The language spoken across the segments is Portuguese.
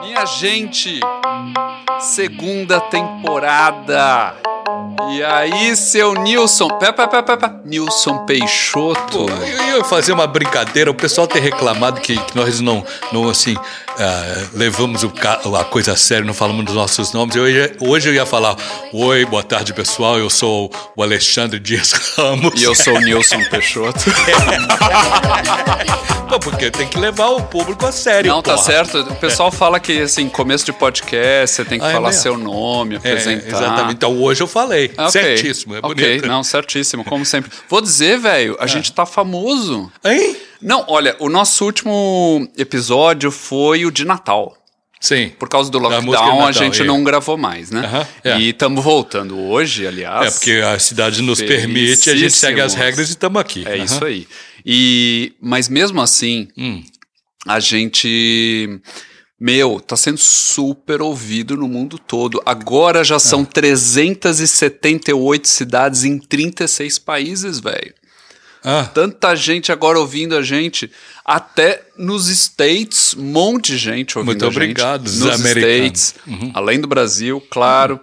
Minha gente, segunda temporada. E aí, seu Nilson. Pepa, pepa, pepa. Nilson Peixoto. Pô, eu ia fazer uma brincadeira. O pessoal tem reclamado que, que nós não, não assim, ah, levamos a coisa a sério, não falamos dos nossos nomes. Eu ia- hoje eu ia falar: Oi, boa tarde, pessoal. Eu sou o Alexandre Dias Ramos. E eu sou o Nilson Peixoto. Pô, porque tem que levar o público a sério. Não, tá porra. certo. O pessoal fala que, assim, começo de podcast, você tem que Ah, é falar mesmo? seu nome, É, apresentar. exatamente. Então hoje eu falei. Ah, ok. Certíssimo, é Ok, bonito. não, certíssimo, como sempre. Vou dizer, velho, a gente tá famoso. Hein? Não, olha, o nosso último episódio foi o de Natal. Sim. Por causa do lockdown, a Natal, gente é. não gravou mais, né? É. E estamos voltando hoje, aliás. É, porque a cidade nos permite, a gente segue as regras e estamos aqui. É isso aí. E, mas mesmo assim, Hum. a gente. Meu, tá sendo super ouvido no mundo todo. Agora já É. são 378 cidades em 36 países, velho. Ah, Tanta gente agora ouvindo a gente. Até nos States, um monte de gente ouvindo Muito a gente. obrigado, os Nos americanos. States, além do Brasil, claro.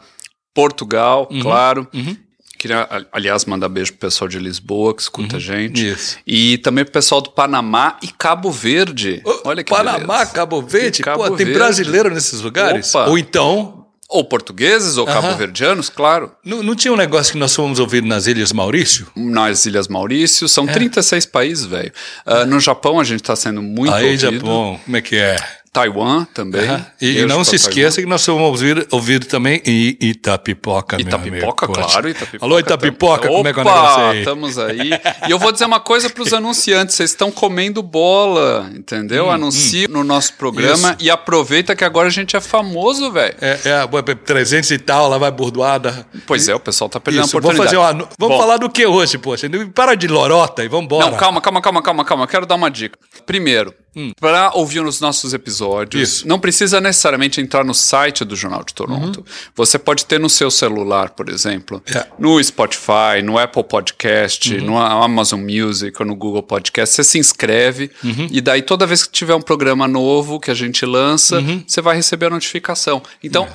Portugal, claro. Uhum. Queria, aliás, mandar beijo pro pessoal de Lisboa que escuta a gente. Uhum. Isso. E também pro pessoal do Panamá e Cabo Verde. Olha que Panamá, beleza. Cabo Verde, E Cabo pô, tem Verde. brasileiro nesses lugares? Opa. Ou então, Ou portugueses ou Aham. cabo-verdianos, claro. não, não tinha um negócio que nós fomos ouvir nas Ilhas Maurício? Nas Ilhas Maurício, É. são 36 países, velho. Ah, no Japão a gente tá sendo muito Aí, ouvido. Japão, como é que é? Taiwan também. E, e não se Taiwan. esqueça que nós vamos ouvir, ouvir também Itapipoca, meu Itapipoca, amigo. Poxa. claro. Itapipoca Alô, Itapipoca, como é que é o negócio aí? estamos aí. E eu vou dizer uma coisa para os anunciantes: vocês estão comendo bola, entendeu? Anuncie no nosso programa Hum, Isso. e aproveita que agora a gente é famoso, velho. É, é, a 300 e tal, lá vai burdoada. Pois é, o pessoal tá perdendo Isso, a vamos oportunidade. fazer uma, Vamos Bom, falar do que hoje, poxa? Para de lorota e vamos embora. Não, calma, calma, calma, calma, calma. Quero dar uma dica. Primeiro, para ouvir os nossos episódios, Hum. Isso. não precisa necessariamente entrar no site do Jornal de Toronto. Você pode ter no seu celular, por exemplo, É. no Spotify, no Apple Podcast, Uhum. no Amazon Music ou no Google Podcast. Você se inscreve Uhum. e daí toda vez que tiver um programa novo que a gente lança, Uhum. você vai receber a notificação. Então,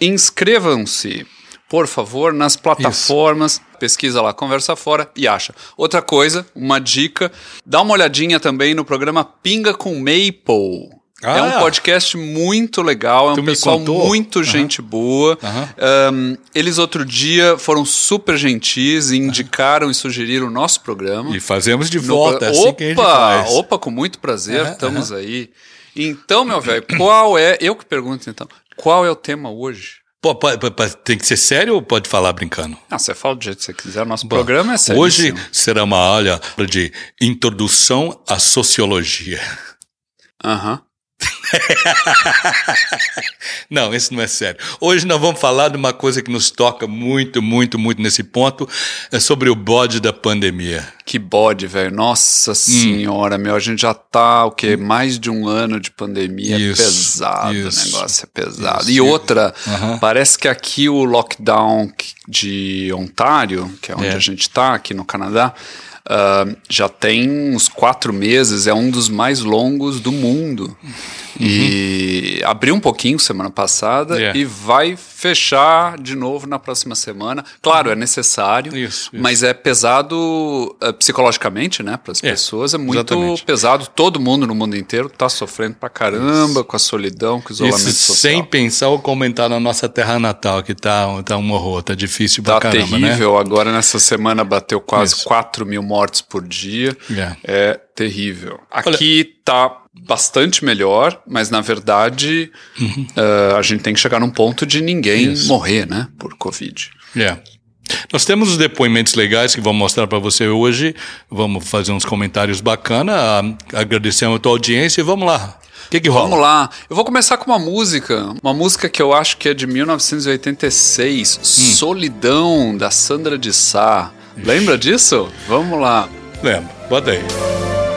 É. inscrevam-se. Por favor, nas plataformas, pesquisa lá, conversa fora e acha. Outra coisa, uma dica, dá uma olhadinha também no programa Pinga com Maple. Ah. é um podcast muito legal, é um pessoal contou? muito gente boa. Aham. Um, eles outro dia foram super gentis e indicaram e sugeriram o nosso programa. E fazemos de No volta, pro- é assim que a gente opa, faz. opa, com muito prazer, estamos aí. Então, meu velho, qual é. Eu que pergunto então, qual é o tema hoje? Pô, tem que ser sério ou pode falar brincando? Ah, você fala do jeito que você quiser, nosso programa é sério. Hoje será uma aula de introdução à sociologia. Aham. Não, isso não é sério. Hoje nós vamos falar de uma coisa que nos toca muito, muito, muito nesse ponto, é sobre o bode da pandemia. Que bode, velho. Hum. Nossa senhora, meu. A gente já tá, o quê? Mais de um ano de pandemia. Isso, é pesado, isso. o negócio é pesado. Isso, e outra, Aham. parece que aqui o lockdown de Ontário, que é onde É. a gente tá, aqui no Canadá, ah, já tem uns quatro meses, é um dos mais longos do mundo. E abriu um pouquinho semana passada Uhum. É. e vai fechar de novo na próxima semana. Claro, é necessário, Isso, isso. mas é pesado eh, psicologicamente, né, para as É, pessoas. É muito exatamente. pesado. Todo mundo no mundo inteiro tá sofrendo pra caramba com a solidão, com o isolamento Isso social. sem pensar ou comentar na nossa terra natal, que tá, tá um horror, tá difícil pra Tá caramba, né? terrível. Agora, nessa semana, bateu quase Isso. 4 mil mortes por dia. É. É terrível. Aqui tá bastante melhor, mas na verdade eh, a gente tem que chegar num ponto de ninguém Uhum. Isso. morrer, né, por Covid. É. Nós temos os depoimentos legais que vamos mostrar para você hoje. Vamos fazer uns comentários bacanas. Agradecemos a tua audiência e vamos lá. O que, que rola? Vamos lá. Eu vou começar com uma música. Uma música que eu acho que é de 1986. Hum. Solidão, da Sandra de Sá. Lembra disso? Vamos lá. Lembra, bota aí.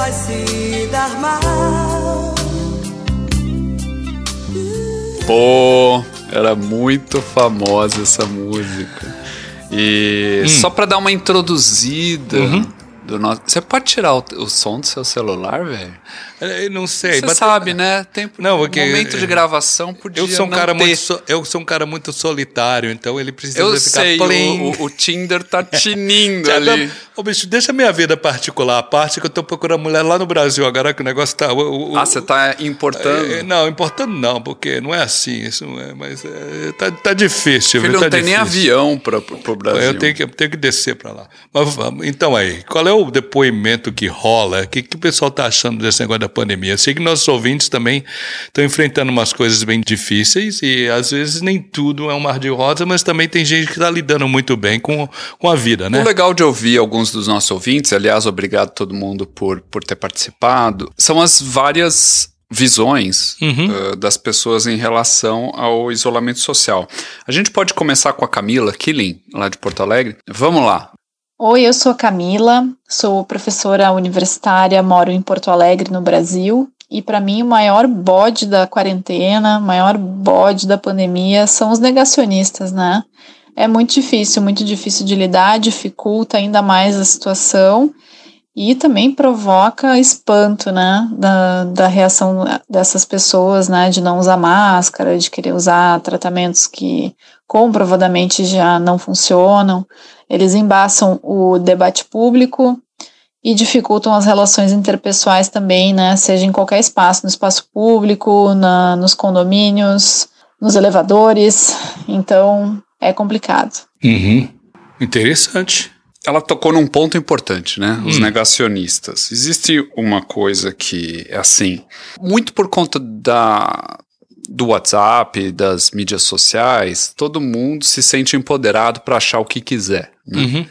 vai se dar mal. Pô, era muito famosa essa música. E hum. só para dar uma introduzida, uhum do nosso. Você pode tirar o, o som do seu celular, velho? Eu não sei. Você sabe, né? Tempo, Não, porque- momento de gravação podia Eu sou um cara ter. muito so- eu sou um cara muito solitário, então ele precisa Eu ficar sei, o, o, o Tinder tá tinindo ali. Ô, bicho, deixa minha vida particular à parte que eu tô procurando mulher lá no Brasil agora que o negócio tá. o- Ah, você tá importando? É, não, importando não, porque não é assim, isso não é, mas é, tá, tá difícil. Filho, viu? não tá tem nem difícil. avião pra, pro, pro Brasil. Eu tenho que, eu tenho que descer para lá. Mas vamos. Então aí, qual é o depoimento que rola? O que, que o pessoal tá achando desse negócio da pandemia? Eu sei que nossos ouvintes também estão enfrentando umas coisas bem difíceis e às vezes nem tudo é um mar de rosa, mas também tem gente que está lidando muito bem com, com a vida, né? O legal de ouvir alguns dos nossos ouvintes, aliás, obrigado a todo mundo por, por ter participado, são as várias visões Uhum. uh, das pessoas em relação ao isolamento social. A gente pode começar com a Camila Killing, lá de Porto Alegre. Vamos lá. Oi, eu sou a Camila, sou professora universitária, moro em Porto Alegre, no Brasil. E para mim, o maior bode da quarentena, o maior bode da pandemia são os negacionistas, né? É muito difícil, muito difícil de lidar, dificulta ainda mais a situação e também provoca espanto, né? Da, da reação dessas pessoas, né? De não usar máscara, de querer usar tratamentos que comprovadamente já não funcionam. Eles embaçam o debate público e dificultam as relações interpessoais também, né? Seja em qualquer espaço, no espaço público, na, nos condomínios, nos elevadores. Então, é complicado. Uhum. Interessante. Ela tocou num ponto importante, né? Os negacionistas. Existe uma coisa que é assim, muito por conta da do WhatsApp, das mídias sociais, todo mundo se sente empoderado para achar o que quiser. Né? Uhum.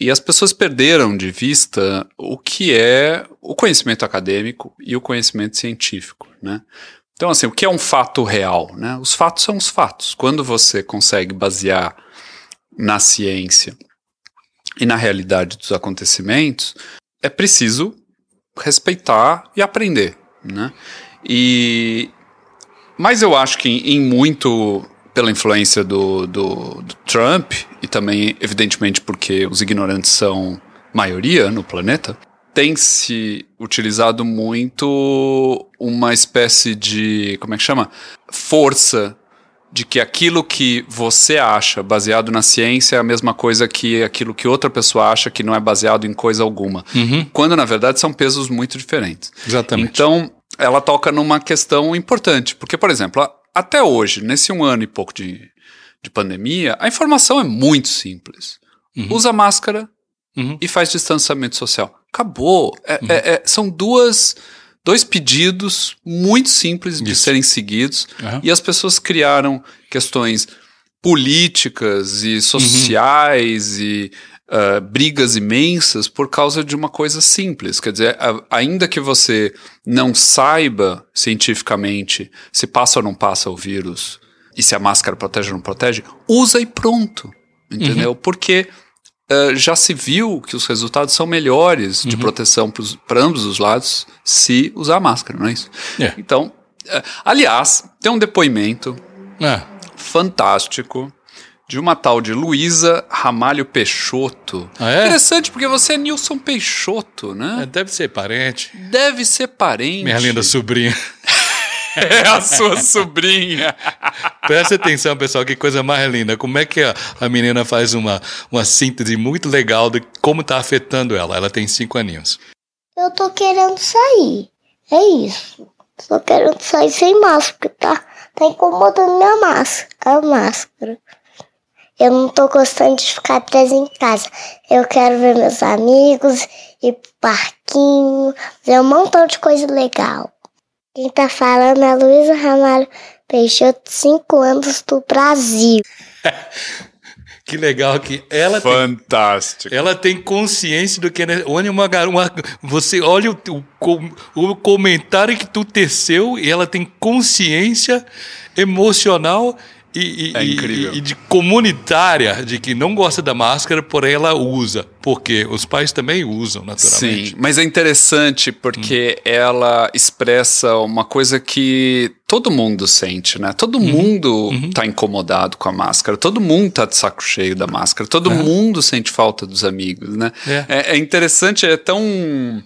E as pessoas perderam de vista o que é o conhecimento acadêmico e o conhecimento científico, né? Então, assim, o que é um fato real, né? Os fatos são os fatos. Quando você consegue basear na ciência e na realidade dos acontecimentos, é preciso respeitar e aprender, né? E mas eu acho que em muito pela influência do, do, do Trump e também evidentemente porque os ignorantes são maioria no planeta, tem se utilizado muito uma espécie de como é que chama força de que aquilo que você acha baseado na ciência é a mesma coisa que aquilo que outra pessoa acha que não é baseado em coisa alguma. Quando, na verdade, são pesos muito diferentes. Exatamente. Então, ela toca numa questão importante. Porque, por exemplo, até hoje, nesse um ano e pouco de, de pandemia, a informação é muito simples. Usa máscara Uhum. e faz distanciamento social. Acabou. É- é- é- são duas... Dois pedidos muito simples de Isso. serem seguidos e as pessoas criaram questões políticas Uhum. e sociais e ah, brigas imensas por causa de uma coisa simples. Quer dizer, a- ainda que você não saiba cientificamente se passa ou não passa o vírus e se a máscara protege ou não protege, usa e pronto. Entendeu? Uhum. Porque ah, já se viu que os resultados são melhores Uhum. de proteção para ambos os lados se usar máscara, não é isso? É. Então, ah, aliás, tem um depoimento Ah, fantástico de uma tal de Luísa Ramalho Peixoto. Ah, é? Interessante, porque você é Nilson Peixoto, né? deve ser parente. Deve ser parente. Minha linda sobrinha. É a sua sobrinha. Presta atenção, pessoal, que coisa mais linda. Como é que a, a menina faz uma, uma síntese muito legal de como está afetando ela. Ela tem cinco aninhos. Eu tô querendo sair. É isso. Tô querendo sair sem máscara, tá? Tá incomodando minha máscara. A máscara. Eu não tô gostando de ficar presa em casa. Eu quero ver meus amigos, ir pro parquinho, fazer um montão de coisa legal. Quem tá falando é a Luísa Ramalho Peixoto, 5 anos do Brasil. Que legal que ela tem, Fantástico. ela tem consciência do que é. Olha uma garota. Você olha o, o, o comentário que tu teceu e ela tem consciência emocional e, e- É e- e de comunitária, de que não gosta da máscara, porém ela usa. Porque os pais também usam, naturalmente. Sim, mas é interessante porque ela expressa uma coisa que todo mundo sente, né? Todo Uhum. mundo tá incomodado com a máscara, todo mundo tá de saco cheio da máscara, todo mundo sente falta dos amigos, né? É. É, é interessante, é tão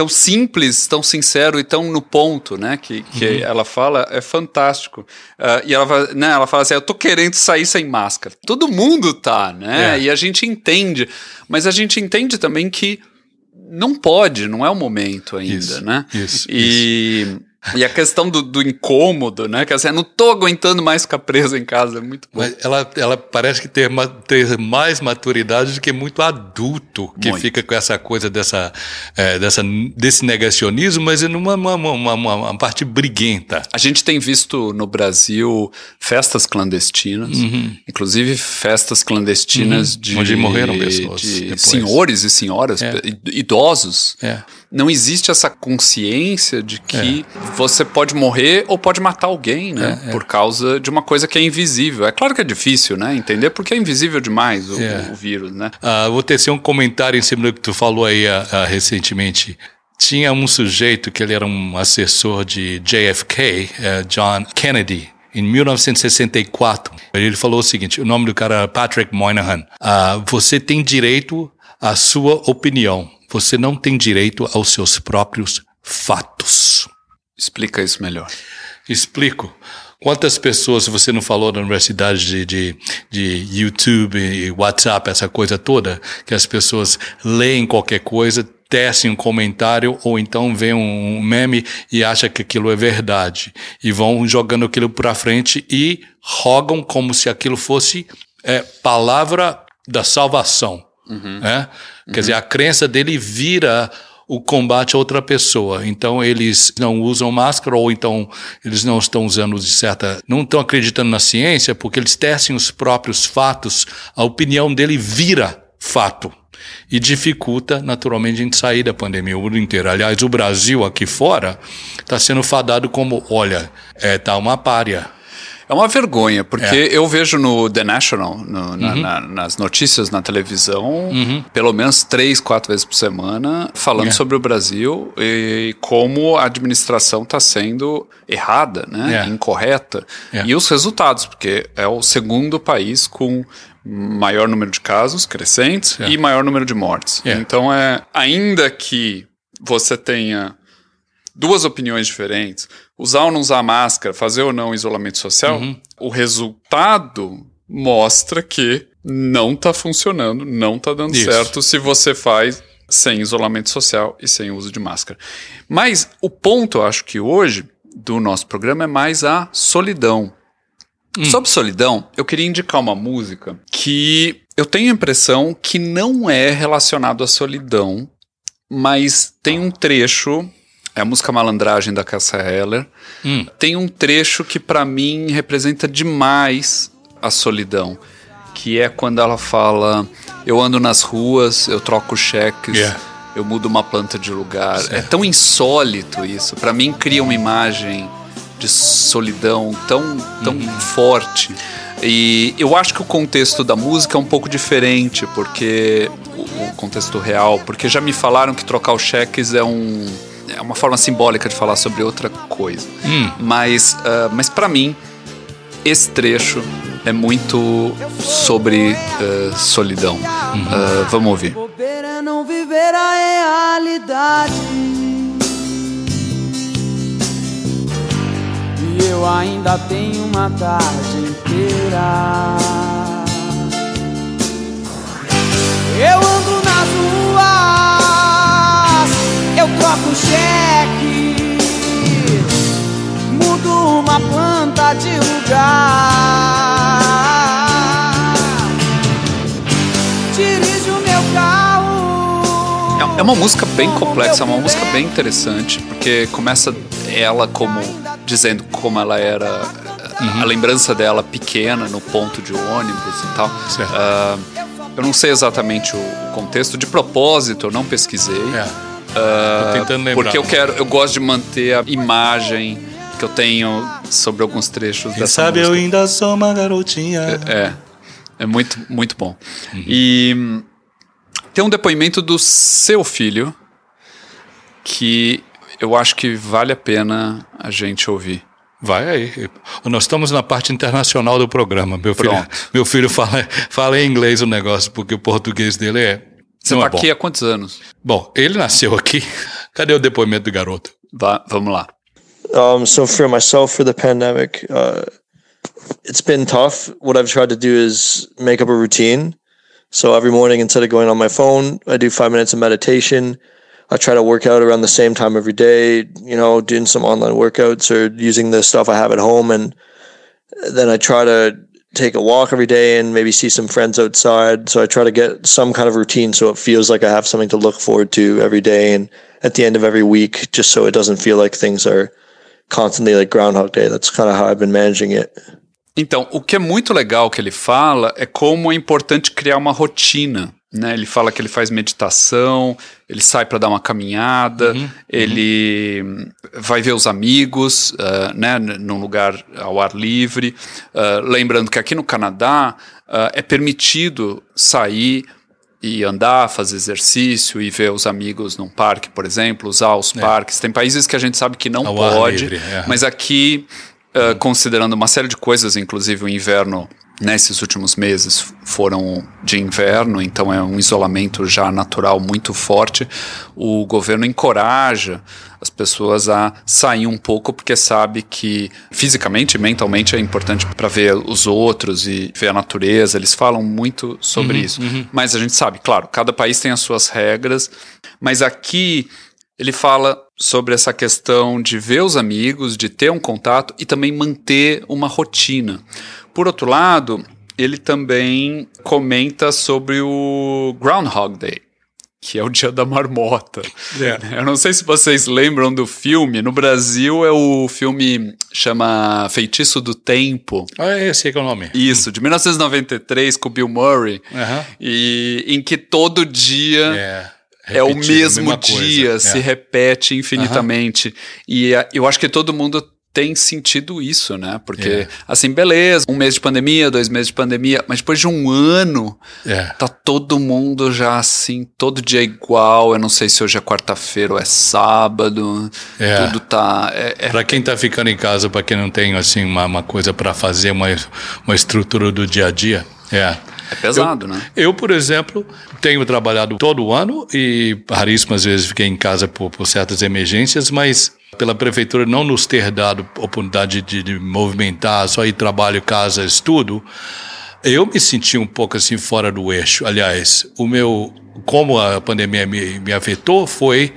tão simples, tão sincero e tão no ponto, né? Que, que ela fala é fantástico. Ah, e ela, né, ela fala assim: eu tô querendo sair sem máscara. Todo mundo tá, né? É. E a gente entende, mas a gente entende também que não pode, não é o momento ainda, Isso, né? isso, E, e a questão do, do incômodo, né? Que assim, eu não tô aguentando mais ficar preso em casa, é muito bom. Mas ela, ela parece que ter, ma- ter mais maturidade do que muito adulto que Muito. fica com essa coisa dessa, é, dessa, desse negacionismo, mas numa uma, uma, uma- uma parte briguenta. A gente tem visto no Brasil festas clandestinas, inclusive festas clandestinas de, Uhum. Onde morreram pessoas de depois. senhores e senhoras, É. idosos. É. Não existe essa consciência de que você pode morrer ou pode matar alguém, né? É, é. Por causa de uma coisa que é invisível. É claro que é difícil, né? Entender porque é invisível demais o, É. o vírus, né? Ah, vou tecer um comentário em cima do que tu falou aí ah, ah, recentemente. Tinha um sujeito que ele era um assessor de JFK, eh, John Kennedy, em 1964. Ele falou o seguinte: o nome do cara era Patrick Moynihan. Ah, você tem direito à sua opinião. Você não tem direito aos seus próprios fatos. Explica isso melhor. Explico. Quantas pessoas você não falou na universidade de, de, de YouTube e WhatsApp, essa coisa toda, que as pessoas leem qualquer coisa, tecem um comentário ou então vê um meme e acha que aquilo é verdade e vão jogando aquilo para frente e rogam como se aquilo fosse é, palavra da salvação, né? Quer dizer, a crença dele vira o combate a outra pessoa. Então eles não usam máscara ou então eles não estão usando de certa, não estão acreditando na ciência porque eles testem os próprios fatos. A opinião dele vira fato e dificulta naturalmente a gente sair da pandemia o mundo inteiro. Aliás, o Brasil aqui fora está sendo fadado como, olha, é tá uma párea. É uma vergonha, porque É. eu vejo no The National, no- na- na- nas notícias na televisão, pelo menos três, quatro vezes por semana, falando É. sobre o Brasil e como a administração está sendo errada, né? É. incorreta. É. E os resultados, porque é o segundo país com maior número de casos crescentes É. e maior número de mortes. É. Então, é, ainda que você tenha duas opiniões diferentes, usar ou não usar máscara, fazer ou não isolamento social, Uhum. o resultado mostra que não tá funcionando, não tá dando Isso. certo se você faz sem isolamento social e sem uso de máscara. Mas o ponto, eu acho que hoje, do nosso programa é mais a solidão. Sobre solidão, eu queria indicar uma música que eu tenho a impressão que não é relacionado à solidão, mas tem um trecho, é a música Malandragem da Cassia Heller, Hum. tem um trecho que pra mim representa demais a solidão, que é quando ela fala: eu ando nas ruas, eu troco cheques, Yeah. eu mudo uma planta de lugar. É tão insólito isso. Pra mim cria uma imagem de solidão tão, tão Uhum. forte. E eu acho que o contexto da música é um pouco diferente, porque o, o contexto real, porque já me falaram que trocar os cheques é um é uma forma simbólica de falar sobre outra coisa. Hum. Mas, ah, mas para mim esse trecho é muito sobre ah, solidão. Ah, vamos ouvir. Bobeira não viver a realidade. E eu ainda tenho uma tarde inteira. Troco cheque, mudo uma planta de lugar. Dirijo meu carro. É uma música bem complexa, é uma música bem interessante, porque começa ela como dizendo como ela era a lembrança dela pequena no ponto de ônibus e tal. Ah, eu não sei exatamente o contexto, de propósito eu não pesquisei. É. Ah, Tô tentando lembrar. Porque eu quero, eu gosto de manter a imagem que eu tenho sobre alguns trechos Quem dessa sabe música. eu ainda sou uma garotinha. É, é muito, muito bom. E hum, tem um depoimento do seu filho que eu acho que vale a pena a gente ouvir. Vai aí. Nós estamos na parte internacional do programa. Meu filho, Pronto. meu filho fala, fala em inglês o negócio, porque o português dele é. Você não tá é bom. aqui há quantos anos? Bom, ele nasceu aqui. Cadê o depoimento do garoto? Vá, vamos lá. Um, so for myself, for the pandemic, uh, it's been tough. What I've tried to do is make up a routine. So every morning, instead of going on my phone, I do five minutes of meditation. I try to work out around the same time every day. You know, doing some online workouts or using the stuff I have at home, and then I try to take a walk every day and maybe see some friends outside. So I try to get some kind of routine so it feels like I have something to look forward to every day and at the end of every week, just so it doesn't feel like things are constantly like Groundhog Day. That's kind of how I've been managing it. Então, o que é muito legal que ele fala é como é importante criar uma rotina. Né? Ele fala que ele faz meditação, ele sai para dar uma caminhada, ele hum, vai ver os amigos, uh, né, num lugar ao ar livre. Uh, lembrando que aqui no Canadá uh, é permitido sair e andar, fazer exercício e ver os amigos num parque, por exemplo, usar os parques. Tem países que a gente sabe que não Ao pode, livre, é. mas aqui, uh, considerando uma série de coisas, inclusive o inverno, nesses últimos meses foram de inverno, então é um isolamento já natural muito forte. O governo encoraja as pessoas a sair um pouco porque sabe que fisicamente e mentalmente é importante para ver os outros e ver a natureza. Eles falam muito sobre isso. Mas a gente sabe, claro, cada país tem as suas regras, mas aqui ele fala sobre essa questão de ver os amigos, de ter um contato e também manter uma rotina. Por outro lado, ele também comenta sobre o Groundhog Day, que é o dia da marmota. É. Eu não sei se vocês lembram do filme. No Brasil é o filme chama Feitiço do Tempo. Ah, esse é que é o nome. Isso, de 1993 com o Bill Murray. Aham. E em que todo dia É, é o mesmo mesma coisa. dia, É. se repete infinitamente. E eh, eu acho que todo mundo tem sentido isso, né? Porque, É. assim, beleza, um mês de pandemia, dois meses de pandemia, mas depois de um ano, É. tá todo mundo já assim, todo dia igual. Eu não sei se hoje é quarta-feira ou é sábado. É. Tudo tá. É, é- Para quem tá ficando em casa, para quem não tem assim uma, uma coisa para fazer, uma, uma estrutura do dia a dia, é. é pesado, né? Eu, por exemplo, tenho trabalhado todo ano e raríssimas vezes fiquei em casa por, por certas emergências, mas pela prefeitura não nos ter dado oportunidade de, de movimentar, só ir trabalho, casa, estudo, eu me senti um pouco assim fora do eixo. Aliás, o meu, como a pandemia me, me afetou, foi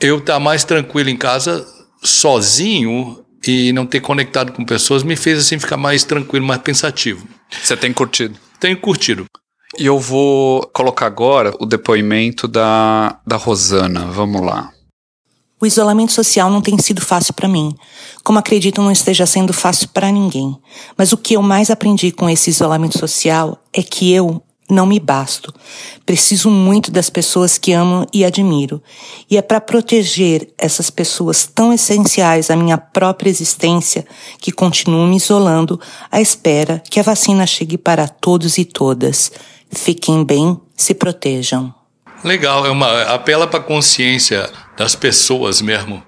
eu estar mais tranquilo em casa, sozinho e não ter conectado com pessoas, me fez assim ficar mais tranquilo, mais pensativo. Você tem curtido. Tenho curtido. E eu vou colocar agora o depoimento da, da Rosana. Vamos lá. O isolamento social não tem sido fácil para mim, como acredito não esteja sendo fácil para ninguém. Mas o que eu mais aprendi com esse isolamento social é que eu não me basto. Preciso muito das pessoas que amo e admiro. E é para proteger essas pessoas tão essenciais à minha própria existência que continuo me isolando à espera que a vacina chegue para todos e todas. Fiquem bem, se protejam. Legal, é uma apela para a consciência das pessoas mesmo.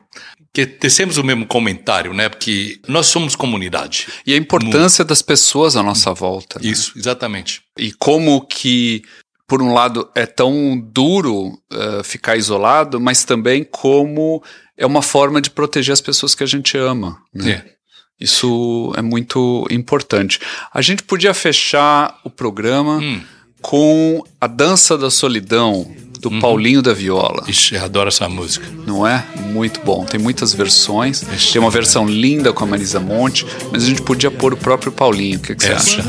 Que tecemos o mesmo comentário, né? Porque nós somos comunidade. E a importância das pessoas à nossa volta. né? Isso, exatamente. E como que, por um lado, é tão duro eh, ficar isolado, mas também como é uma forma de proteger as pessoas que a gente ama. né? É. Isso é muito importante. A gente podia fechar o programa Hum. com a Dança da Solidão, do Uhum. Paulinho da Viola. Ixi, eu adoro essa música. Não é? Muito bom. Tem muitas versões. Tem uma versão linda com a Marisa Monte, mas a gente podia pôr o próprio Paulinho. O que, que você acha?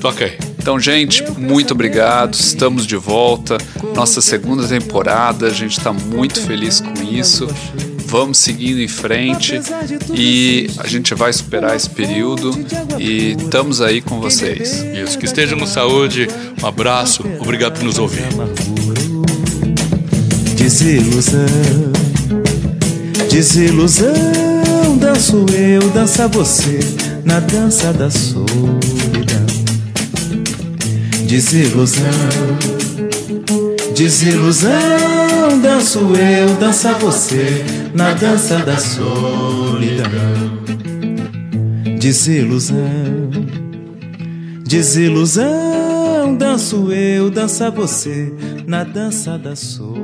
Toca aí. Então, gente, muito obrigado. Estamos de volta. Nossa segunda temporada. A gente está muito feliz com isso. Vamos seguindo em frente e a gente vai superar esse período e estamos aí com vocês. Isso, que estejam com saúde. Um abraço. Obrigado por nos ouvir. Desilusão, desilusão, danço eu, dança você, na dança da solidão. Desilusão, desilusão, danço eu, dança você, na dança da solidão. Desilusão, desilusão, danço eu, dança você, na dança da solidão.